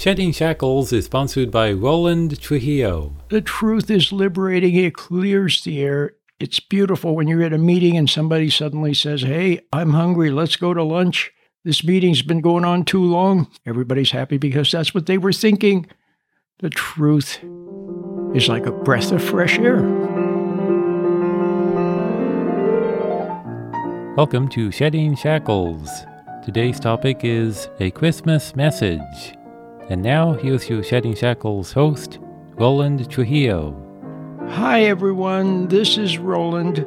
Shedding Shackles is sponsored by Roland Trujillo. The truth is liberating. It clears the air. It's beautiful when you're at a meeting and somebody suddenly says, Hey, I'm hungry. Let's go to lunch. This meeting's been going on too long. Everybody's happy because that's what they were thinking. The truth is like a breath of fresh air. Welcome to Shedding Shackles. Today's topic is a Christmas message. And now here's your Shedding Shackles host, Roland Trujillo. Hi, everyone. This is Roland.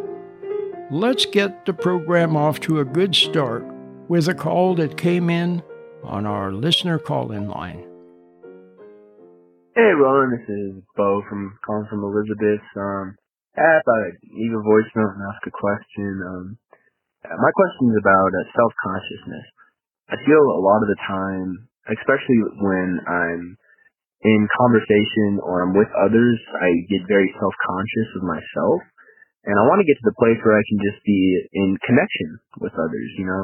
Let's get the program off to a good start with a call that came in on our listener call in line. Hey, Roland. This is Bo from calling from Elizabeth. Um, I thought I'd leave a voicemail and ask a question. Um, my question is about uh, self consciousness. I feel a lot of the time especially when I'm in conversation or I'm with others, I get very self-conscious of myself. And I want to get to the place where I can just be in connection with others, you know.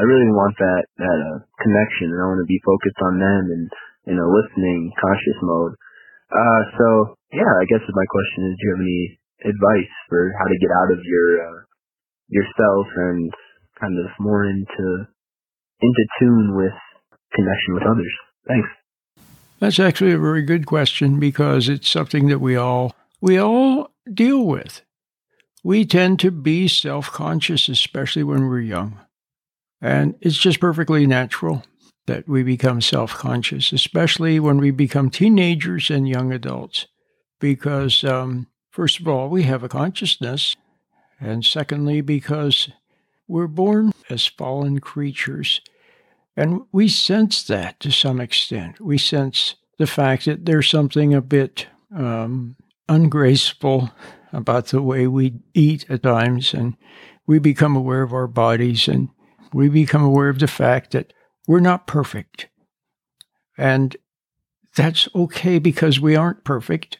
I really want that, that uh, connection and I want to be focused on them and in a listening, conscious mode. Uh, so yeah, I guess my question is, do you have any advice for how to get out of your, uh, yourself and kind of more into, into tune with connection with others? Thanks. That's actually a very good question because it's something that we all we all deal with. We tend to be self-conscious especially when we're young. And it's just perfectly natural that we become self-conscious, especially when we become teenagers and young adults because um, first of all, we have a consciousness and secondly because we're born as fallen creatures and we sense that to some extent. We sense the fact that there's something a bit um, ungraceful about the way we eat at times, and we become aware of our bodies, and we become aware of the fact that we're not perfect. And that's okay because we aren't perfect.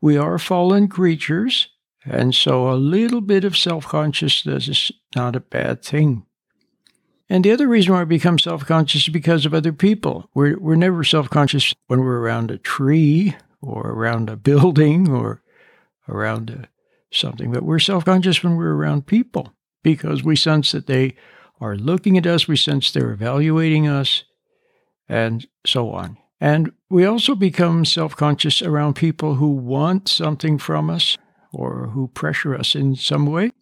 We are fallen creatures, and so a little bit of self consciousness is not a bad thing. And the other reason why we become self conscious is because of other people. We're, we're never self conscious when we're around a tree or around a building or around a, something, but we're self conscious when we're around people because we sense that they are looking at us, we sense they're evaluating us, and so on. And we also become self conscious around people who want something from us or who pressure us in some way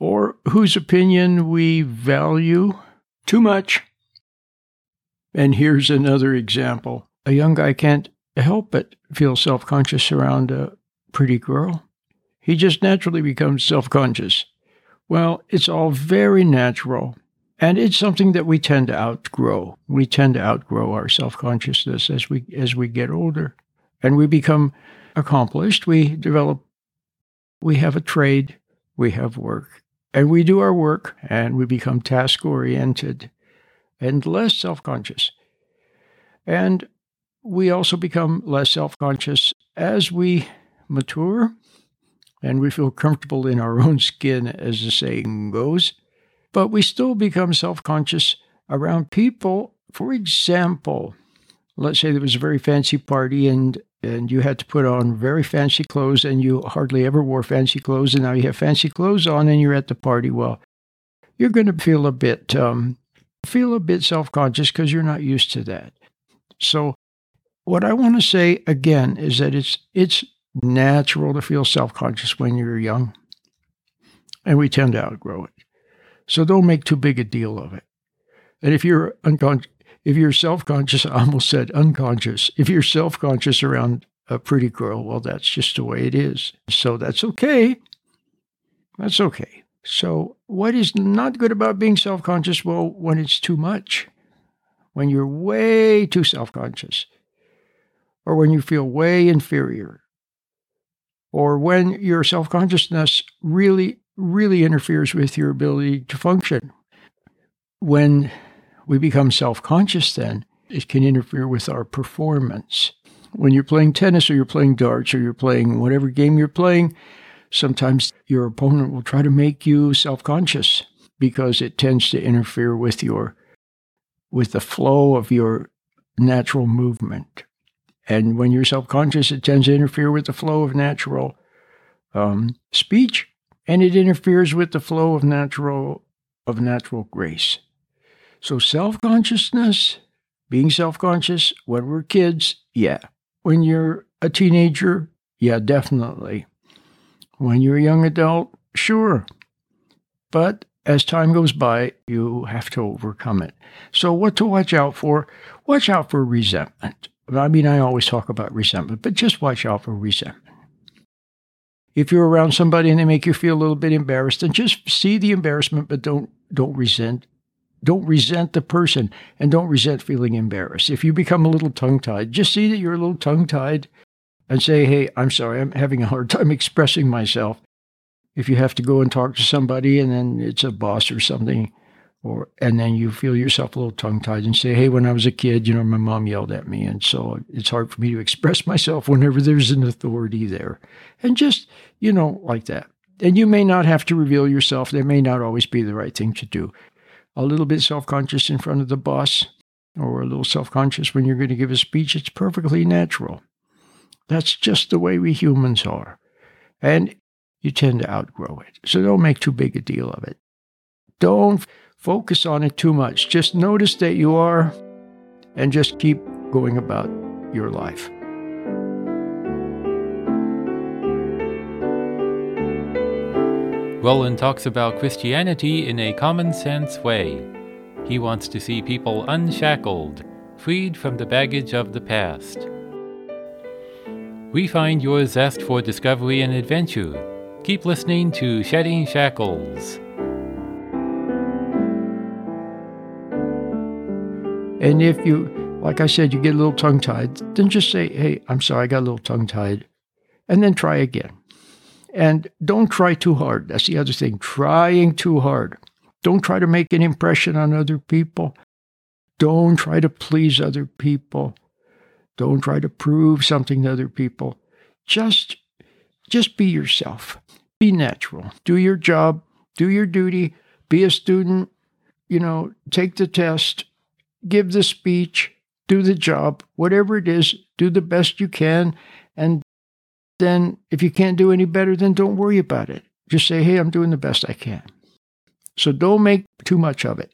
or whose opinion we value too much. And here's another example. A young guy can't help but feel self conscious around a pretty girl. He just naturally becomes self conscious. Well, it's all very natural. And it's something that we tend to outgrow. We tend to outgrow our self consciousness as we as we get older. And we become accomplished. We develop we have a trade, we have work, and we do our work and we become task oriented and less self conscious. And we also become less self conscious as we mature and we feel comfortable in our own skin, as the saying goes. But we still become self conscious around people. For example, let's say there was a very fancy party and and you had to put on very fancy clothes and you hardly ever wore fancy clothes and now you have fancy clothes on and you're at the party. Well you're going to feel a bit um, feel a bit self-conscious because you're not used to that. So what i want to say again is that it's it's natural to feel self-conscious when you're young and we tend to outgrow it. So don't make too big a deal of it. And if you're unconscious if you're self conscious, I almost said unconscious. If you're self conscious around a pretty girl, well, that's just the way it is. So that's okay. That's okay. So, what is not good about being self conscious? Well, when it's too much, when you're way too self conscious, or when you feel way inferior, or when your self consciousness really, really interferes with your ability to function. When we become self conscious, then it can interfere with our performance. When you're playing tennis or you're playing darts or you're playing whatever game you're playing, sometimes your opponent will try to make you self conscious because it tends to interfere with your with the flow of your natural movement. And when you're self conscious, it tends to interfere with the flow of natural um, speech, and it interferes with the flow of natural of natural grace. So self consciousness, being self conscious when we're kids, yeah. When you're a teenager, yeah, definitely. When you're a young adult, sure. But as time goes by, you have to overcome it. So, what to watch out for? Watch out for resentment. I mean, I always talk about resentment, but just watch out for resentment. If you're around somebody and they make you feel a little bit embarrassed, then just see the embarrassment, but don't don't resent. Don't resent the person and don't resent feeling embarrassed. If you become a little tongue tied, just see that you're a little tongue tied and say, Hey, I'm sorry, I'm having a hard time expressing myself if you have to go and talk to somebody and then it's a boss or something, or and then you feel yourself a little tongue tied and say, "Hey, when I was a kid, you know, my mom yelled at me, and so it's hard for me to express myself whenever there's an authority there," and just you know like that. And you may not have to reveal yourself. That may not always be the right thing to do. A little bit self conscious in front of the boss, or a little self conscious when you're going to give a speech. It's perfectly natural. That's just the way we humans are. And you tend to outgrow it. So don't make too big a deal of it. Don't focus on it too much. Just notice that you are and just keep going about your life. Roland talks about Christianity in a common sense way. He wants to see people unshackled, freed from the baggage of the past. We find your zest for discovery and adventure Keep listening to Shedding Shackles. And if you, like I said, you get a little tongue tied, then just say, hey, I'm sorry, I got a little tongue tied. And then try again. And don't try too hard. That's the other thing. Trying too hard. Don't try to make an impression on other people. Don't try to please other people. Don't try to prove something to other people. Just just be yourself. Be natural. Do your job. Do your duty. Be a student. You know, take the test. Give the speech. Do the job. Whatever it is, do the best you can. And then if you can't do any better, then don't worry about it. Just say, hey, I'm doing the best I can. So don't make too much of it.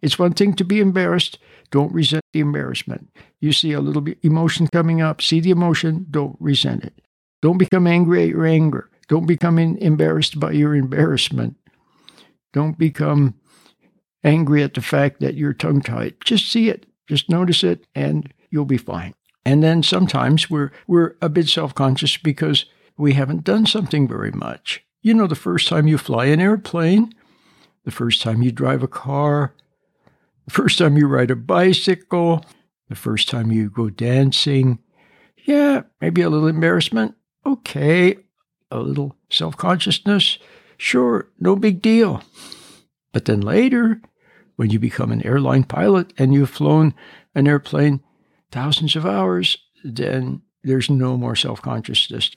It's one thing to be embarrassed. Don't resent the embarrassment. You see a little bit emotion coming up, see the emotion, don't resent it. Don't become angry at your anger. Don't become embarrassed by your embarrassment. Don't become angry at the fact that you're tongue tied. Just see it, just notice it, and you'll be fine. And then sometimes we're we're a bit self-conscious because we haven't done something very much. You know, the first time you fly an airplane, the first time you drive a car, the first time you ride a bicycle, the first time you go dancing. Yeah, maybe a little embarrassment, Okay, a little self consciousness, sure, no big deal. But then later, when you become an airline pilot and you've flown an airplane thousands of hours, then there's no more self consciousness.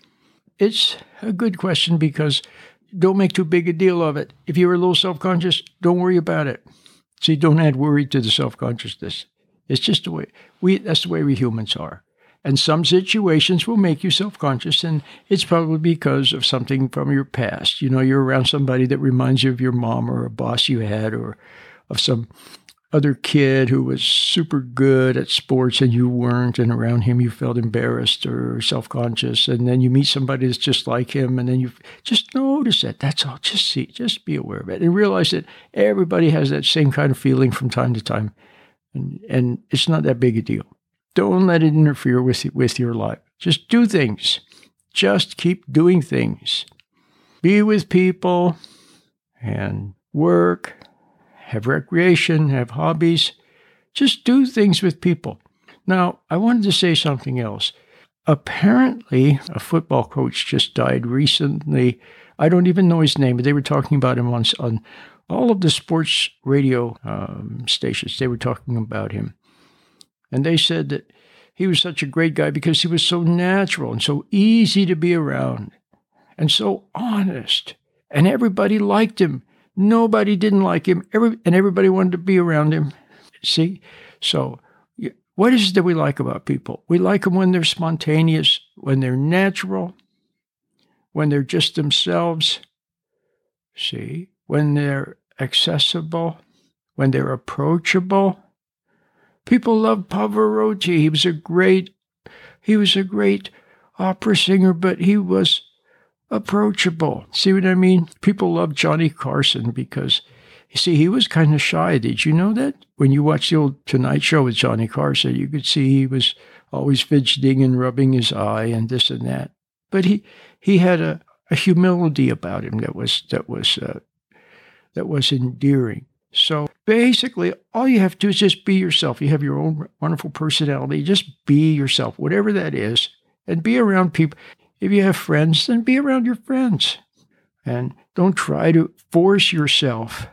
It's a good question because don't make too big a deal of it. If you're a little self conscious, don't worry about it. See, don't add worry to the self consciousness. It's just the way we that's the way we humans are. And some situations will make you self conscious, and it's probably because of something from your past. You know, you're around somebody that reminds you of your mom or a boss you had, or of some other kid who was super good at sports and you weren't, and around him you felt embarrassed or self conscious. And then you meet somebody that's just like him, and then you just notice it. That's all. Just see, just be aware of it, and realize that everybody has that same kind of feeling from time to time. And, and it's not that big a deal. Don't let it interfere with, with your life. Just do things. Just keep doing things. Be with people and work, have recreation, have hobbies. Just do things with people. Now, I wanted to say something else. Apparently, a football coach just died recently. I don't even know his name, but they were talking about him on, on all of the sports radio um, stations. They were talking about him. And they said that he was such a great guy because he was so natural and so easy to be around and so honest. And everybody liked him. Nobody didn't like him. Every, and everybody wanted to be around him. See? So What is it that we like about people? We like them when they're spontaneous, when they're natural, when they're just themselves. See, when they're accessible, when they're approachable. People love Pavarotti. He was a great, he was a great opera singer, but he was approachable. See what I mean? People love Johnny Carson because, you see, he was kind of shy. Did you know that? When you watch the old Tonight Show with Johnny Carson, you could see he was always fidgeting and rubbing his eye and this and that. But he he had a, a humility about him that was that was uh, that was endearing. So basically, all you have to do is just be yourself. You have your own wonderful personality. Just be yourself, whatever that is, and be around people. If you have friends, then be around your friends. And don't try to force yourself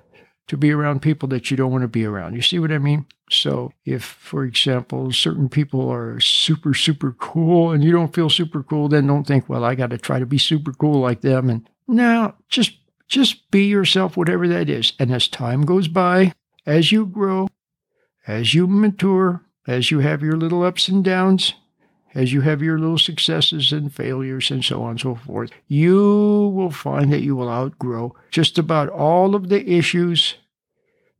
to be around people that you don't want to be around. You see what I mean? So, if, for example, certain people are super, super cool and you don't feel super cool, then don't think, well, I got to try to be super cool like them. And now just just be yourself, whatever that is. And as time goes by, as you grow, as you mature, as you have your little ups and downs, as you have your little successes and failures and so on and so forth, you will find that you will outgrow just about all of the issues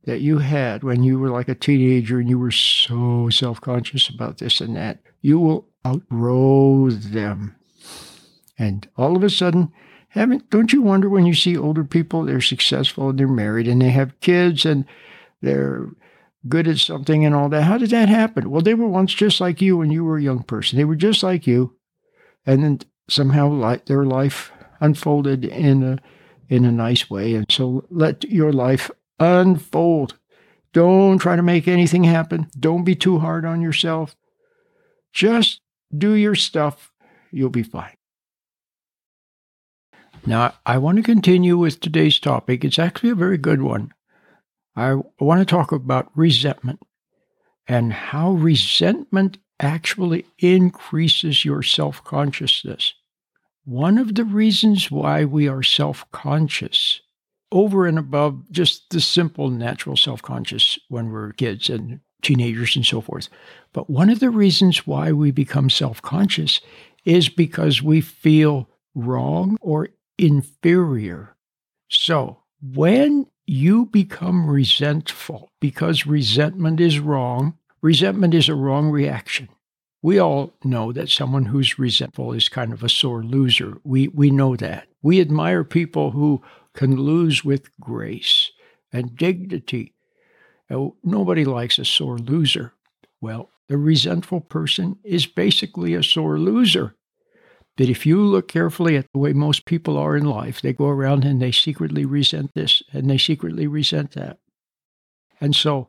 that you had when you were like a teenager and you were so self conscious about this and that. You will outgrow them. And all of a sudden, haven't don't you wonder when you see older people they're successful and they're married and they have kids and they're good at something and all that. How did that happen? Well they were once just like you when you were a young person. They were just like you. And then somehow like their life unfolded in a in a nice way. And so let your life unfold. Don't try to make anything happen. Don't be too hard on yourself. Just do your stuff. You'll be fine. Now, I want to continue with today's topic. It's actually a very good one. I want to talk about resentment and how resentment actually increases your self consciousness. One of the reasons why we are self conscious, over and above just the simple natural self conscious when we're kids and teenagers and so forth, but one of the reasons why we become self conscious is because we feel wrong or inferior. So when you become resentful because resentment is wrong, resentment is a wrong reaction. We all know that someone who's resentful is kind of a sore loser. We, we know that. We admire people who can lose with grace and dignity. Oh, nobody likes a sore loser. Well, the resentful person is basically a sore loser. But if you look carefully at the way most people are in life, they go around and they secretly resent this and they secretly resent that. And so,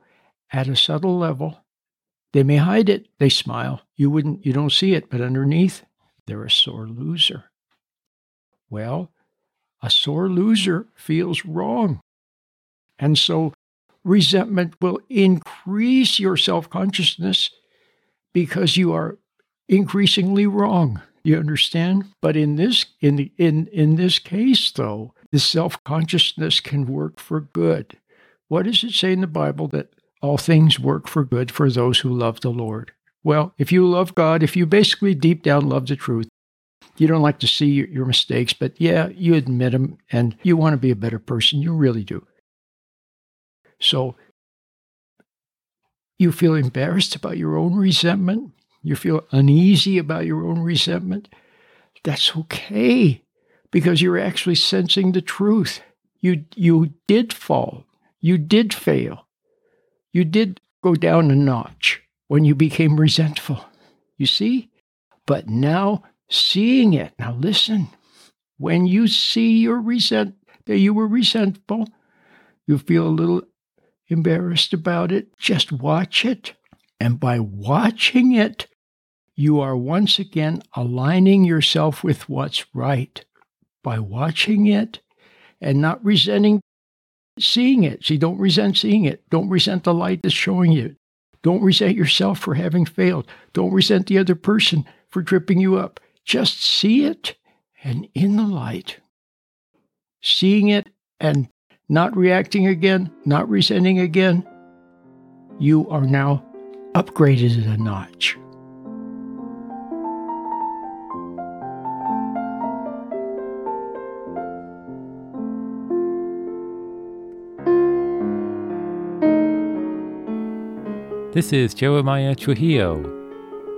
at a subtle level, they may hide it, they smile. You wouldn't you don't see it, but underneath, they're a sore loser. Well, a sore loser feels wrong. And so resentment will increase your self-consciousness because you are increasingly wrong. You understand? But in this in the in in this case though, the self-consciousness can work for good. What does it say in the Bible that all things work for good for those who love the Lord? Well, if you love God, if you basically deep down love the truth, you don't like to see your, your mistakes, but yeah, you admit them and you want to be a better person. You really do. So you feel embarrassed about your own resentment you feel uneasy about your own resentment, that's okay because you're actually sensing the truth. You, you did fall, you did fail, you did go down a notch when you became resentful. You see? But now seeing it, now listen, when you see your resent that you were resentful, you feel a little embarrassed about it, just watch it. And by watching it, you are once again aligning yourself with what's right by watching it and not resenting seeing it. See, don't resent seeing it. Don't resent the light that's showing you. Don't resent yourself for having failed. Don't resent the other person for tripping you up. Just see it and in the light, seeing it and not reacting again, not resenting again, you are now upgraded a notch. This is Jeremiah Trujillo.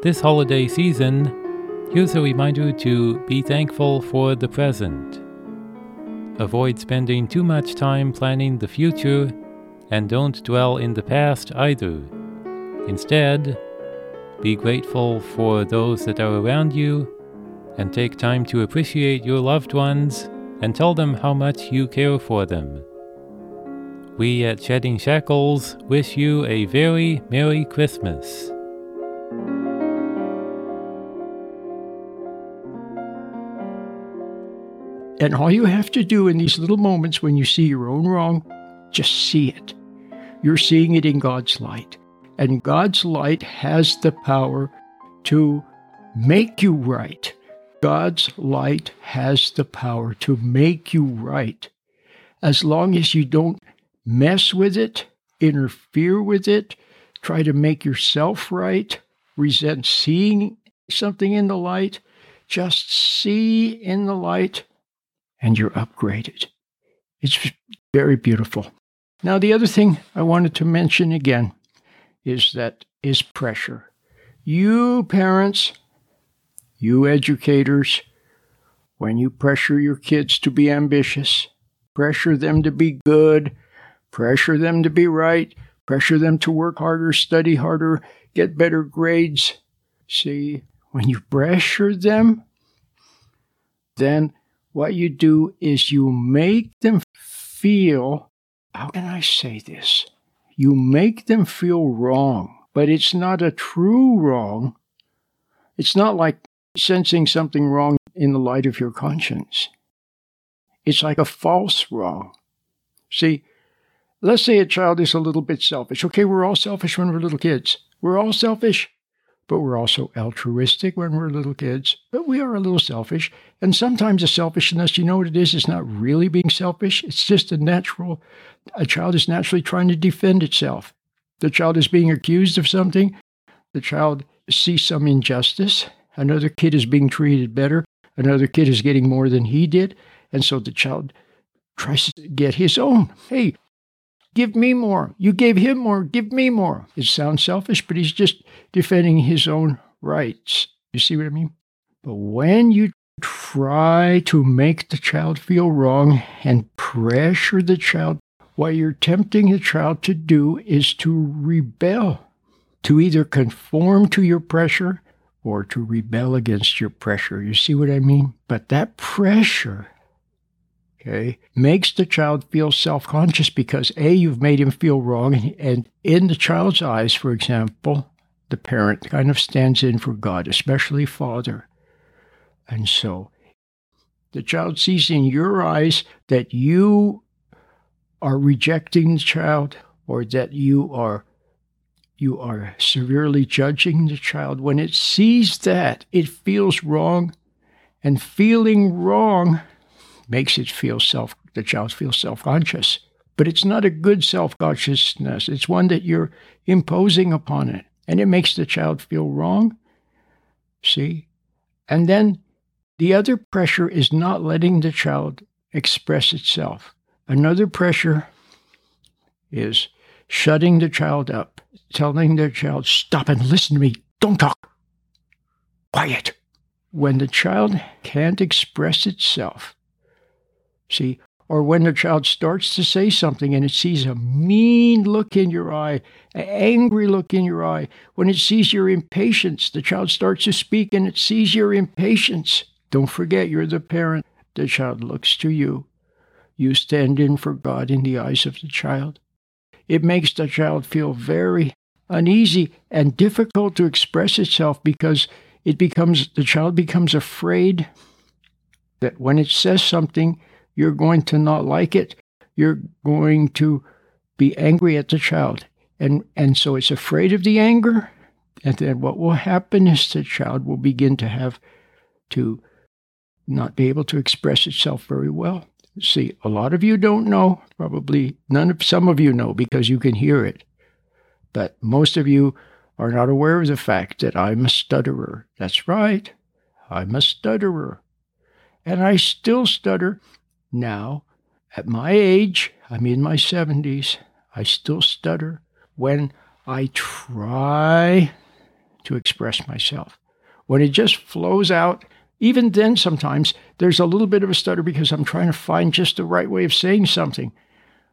This holiday season, here's a reminder to be thankful for the present. Avoid spending too much time planning the future, and don't dwell in the past either. Instead, be grateful for those that are around you, and take time to appreciate your loved ones and tell them how much you care for them. We at Shedding Shackles wish you a very Merry Christmas. And all you have to do in these little moments when you see your own wrong, just see it. You're seeing it in God's light. And God's light has the power to make you right. God's light has the power to make you right. As long as you don't mess with it, interfere with it, try to make yourself right, resent seeing something in the light, just see in the light and you're upgraded. It's very beautiful. Now, the other thing I wanted to mention again is that is pressure. You parents, you educators, when you pressure your kids to be ambitious, pressure them to be good, pressure them to be right, pressure them to work harder, study harder, get better grades. See, when you pressure them, then what you do is you make them feel, how can I say this? You make them feel wrong, but it's not a true wrong. It's not like sensing something wrong in the light of your conscience. It's like a false wrong. See, let's say a child is a little bit selfish. Okay, we're all selfish when we're little kids. We're all selfish but we're also altruistic when we're little kids. But we are a little selfish. And sometimes the selfishness, you know what it is? It's not really being selfish. It's just a natural, a child is naturally trying to defend itself. The child is being accused of something. The child sees some injustice. Another kid is being treated better. Another kid is getting more than he did. And so the child tries to get his own. Hey, Give me more. You gave him more. Give me more. It sounds selfish, but he's just defending his own rights. You see what I mean? But when you try to make the child feel wrong and pressure the child, what you're tempting the child to do is to rebel, to either conform to your pressure or to rebel against your pressure. You see what I mean? But that pressure okay, makes the child feel self conscious because A, you've made him feel wrong. And in the child's eyes, for example, the parent kind of stands in for God, especially father. And so the child sees in your eyes that you are rejecting the child or that you are you are severely judging the child when it sees that it feels wrong and feeling wrong makes it feel self the child feels self-conscious. But it's not a good self-consciousness. It's one that you're imposing upon it. And it makes the child feel wrong. See? And then the other pressure is not letting the child express itself. Another pressure is shutting the child up, telling the child, stop and listen to me, don't talk, quiet. When the child can't express itself, See, or when the child starts to say something and it sees a mean look in your eye, an angry look in your eye, when it sees your impatience, the child starts to speak and it sees your impatience. Don't forget, you're the parent. The child looks to you. You stand in for God in the eyes of the child. It makes the child feel very uneasy and difficult to express itself because it becomes the child becomes afraid that when it says something, you're going to not like it. You're going to be angry at the child. And, and so it's afraid of the anger. And then what will happen is the child will begin to have to not be able to express itself very well. See, a lot of you don't know, probably none of some of you know because you can hear it. But most of you are not aware of the fact that I'm a stutterer. That's right, I'm a stutterer. And I still stutter now. At my age, I'm in my 70s, I still stutter when I try to express myself. When it just flows out, even then, sometimes there's a little bit of a stutter because I'm trying to find just the right way of saying something.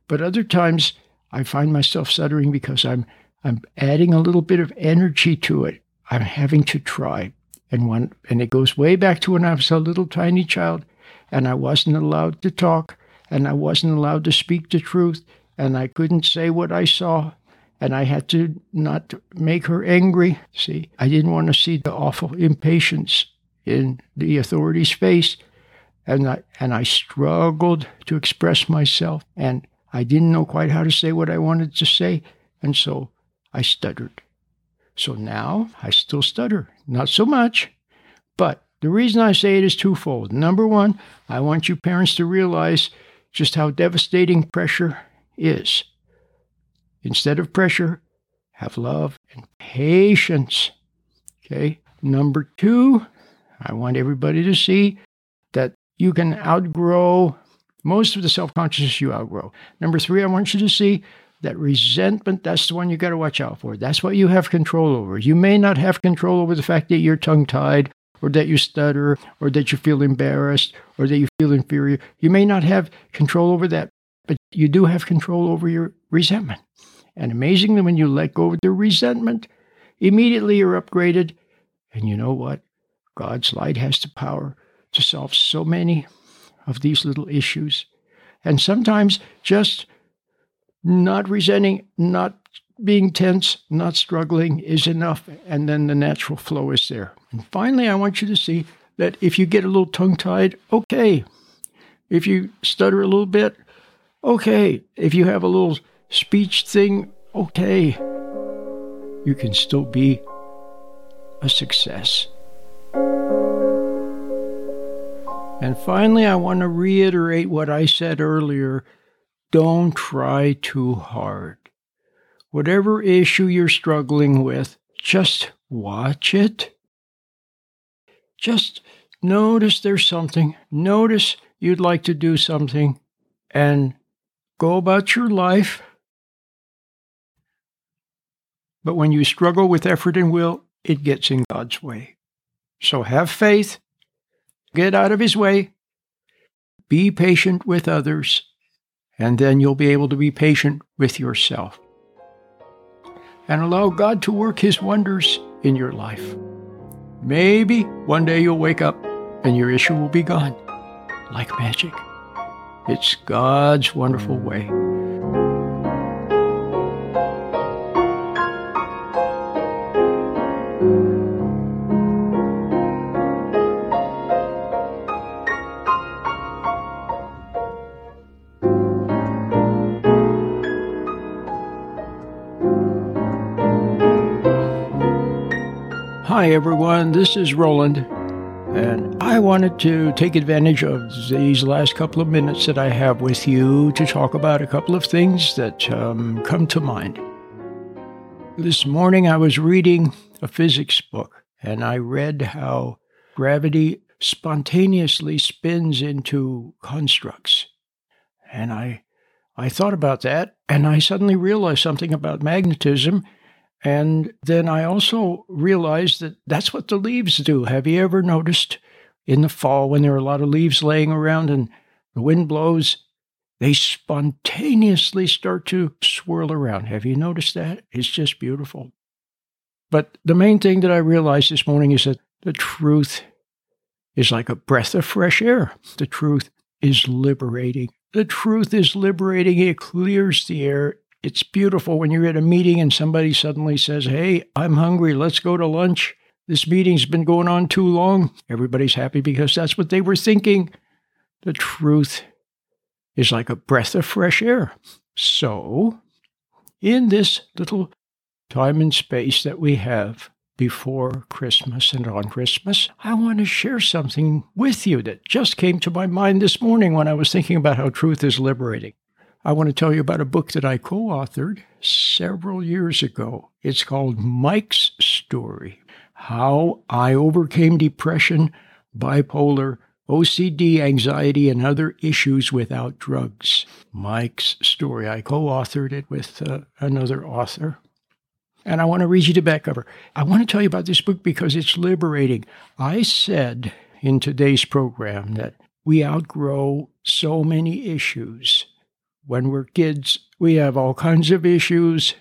But other times, I find myself stuttering because I'm I'm adding a little bit of energy to it. I'm having to try. And when and it goes way back to when I was a little tiny child and I wasn't allowed to talk and I wasn't allowed to speak the truth and I couldn't say what I saw and I had to not make her angry. See, I didn't want to see the awful impatience in the authority's face. And I, and I struggled to express myself, and I didn't know quite how to say what I wanted to say, and so I stuttered. So now I still stutter, not so much, but the reason I say it is twofold. Number one, I want you parents to realize just how devastating pressure is. Instead of pressure, have love and patience. Okay. Number two, I want everybody to see that you can outgrow most of the self consciousness you outgrow. Number three, I want you to see that resentment, that's the one you got to watch out for. That's what you have control over. You may not have control over the fact that you're tongue tied or that you stutter or that you feel embarrassed or that you feel inferior. You may not have control over that, but you do have control over your resentment. And amazingly, when you let go of the resentment, immediately you're upgraded. And you know what? God's light has the power to solve so many of these little issues. And sometimes just not resenting, not being tense, not struggling is enough. And then the natural flow is there. And finally, I want you to see that if you get a little tongue tied, okay. If you stutter a little bit, okay. If you have a little speech thing, okay. You can still be a success. And finally, I want to reiterate what I said earlier don't try too hard. Whatever issue you're struggling with, just watch it. Just notice there's something. Notice you'd like to do something and go about your life but when you struggle with effort and will, it gets in God's way. So have faith, get out of His way, be patient with others, and then you'll be able to be patient with yourself. And allow God to work His wonders in your life. Maybe one day you'll wake up and your issue will be gone, like magic. It's God's wonderful way. Hi, everyone. This is Roland. And I wanted to take advantage of these last couple of minutes that I have with you to talk about a couple of things that um, come to mind. This morning I was reading a physics book and I read how gravity spontaneously spins into constructs. And I, I thought about that and I suddenly realized something about magnetism and then I also realized that that's what the leaves do. Have you ever noticed in the fall when there are a lot of leaves laying around and the wind blows, they spontaneously start to swirl around? Have you noticed that? It's just beautiful. But the main thing that I realized this morning is that the truth is like a breath of fresh air. The truth is liberating. The truth is liberating. It clears the air it's beautiful when you're at a meeting and somebody suddenly says, Hey, I'm hungry. Let's go to lunch. This meeting's been going on too long. Everybody's happy because that's what they were thinking. The truth is like a breath of fresh air. So, in this little time and space that we have before Christmas and on Christmas, I want to share something with you that just came to my mind this morning when I was thinking about how truth is liberating. I want to tell you about a book that I co authored several years ago. It's called Mike's Story How I Overcame Depression, Bipolar, OCD, Anxiety, and Other Issues Without Drugs. Mike's Story. I co authored it with uh, another author. And I want to read you the back cover. I want to tell you about this book because it's liberating. I said in today's program that we outgrow so many issues when we're kids, we have all kinds of issues.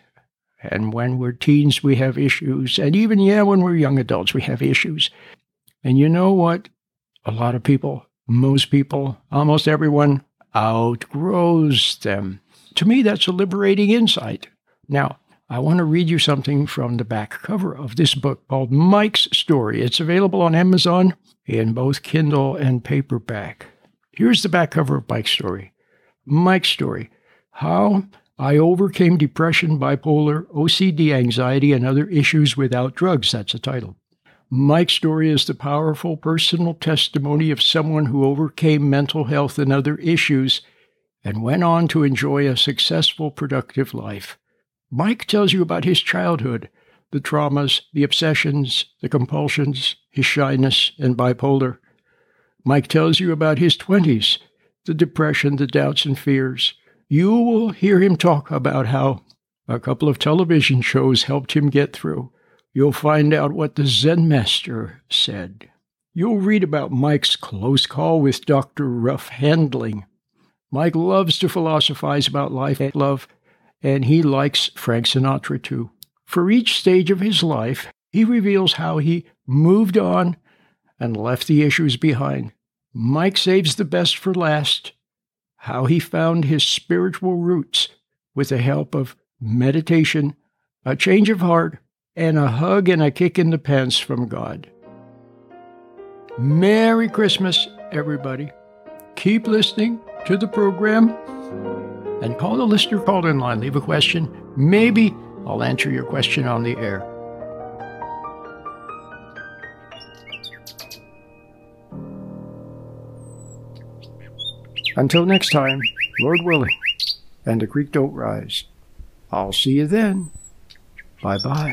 And when we're teens, we have issues. And even, yeah, when we're young adults, we have issues. And you know what? A lot of people, most people, almost everyone outgrows them. To me, that's a liberating insight. Now, I want to read you something from the back cover of this book called Mike's Story. It's available on Amazon in both Kindle and paperback. Here's the back cover of Mike's Story. Mike's story How I Overcame Depression, Bipolar, OCD, Anxiety, and Other Issues Without Drugs. That's the title. Mike's story is the powerful personal testimony of someone who overcame mental health and other issues and went on to enjoy a successful, productive life. Mike tells you about his childhood, the traumas, the obsessions, the compulsions, his shyness, and bipolar. Mike tells you about his 20s the depression, the doubts and fears. You will hear him talk about how a couple of television shows helped him get through. You'll find out what the Zen master said. You'll read about Mike's close call with Dr. Ruff Handling. Mike loves to philosophize about life and love, and he likes Frank Sinatra too. For each stage of his life, he reveals how he moved on and left the issues behind. Mike saves the best for last how he found his spiritual roots with the help of meditation, a change of heart, and a hug and a kick in the pants from God. Merry Christmas, everybody. Keep listening to the program and call the listener call in line. Leave a question. Maybe I'll answer your question on the air. Until next time, Lord willing, and the creek don't rise. I'll see you then. Bye bye.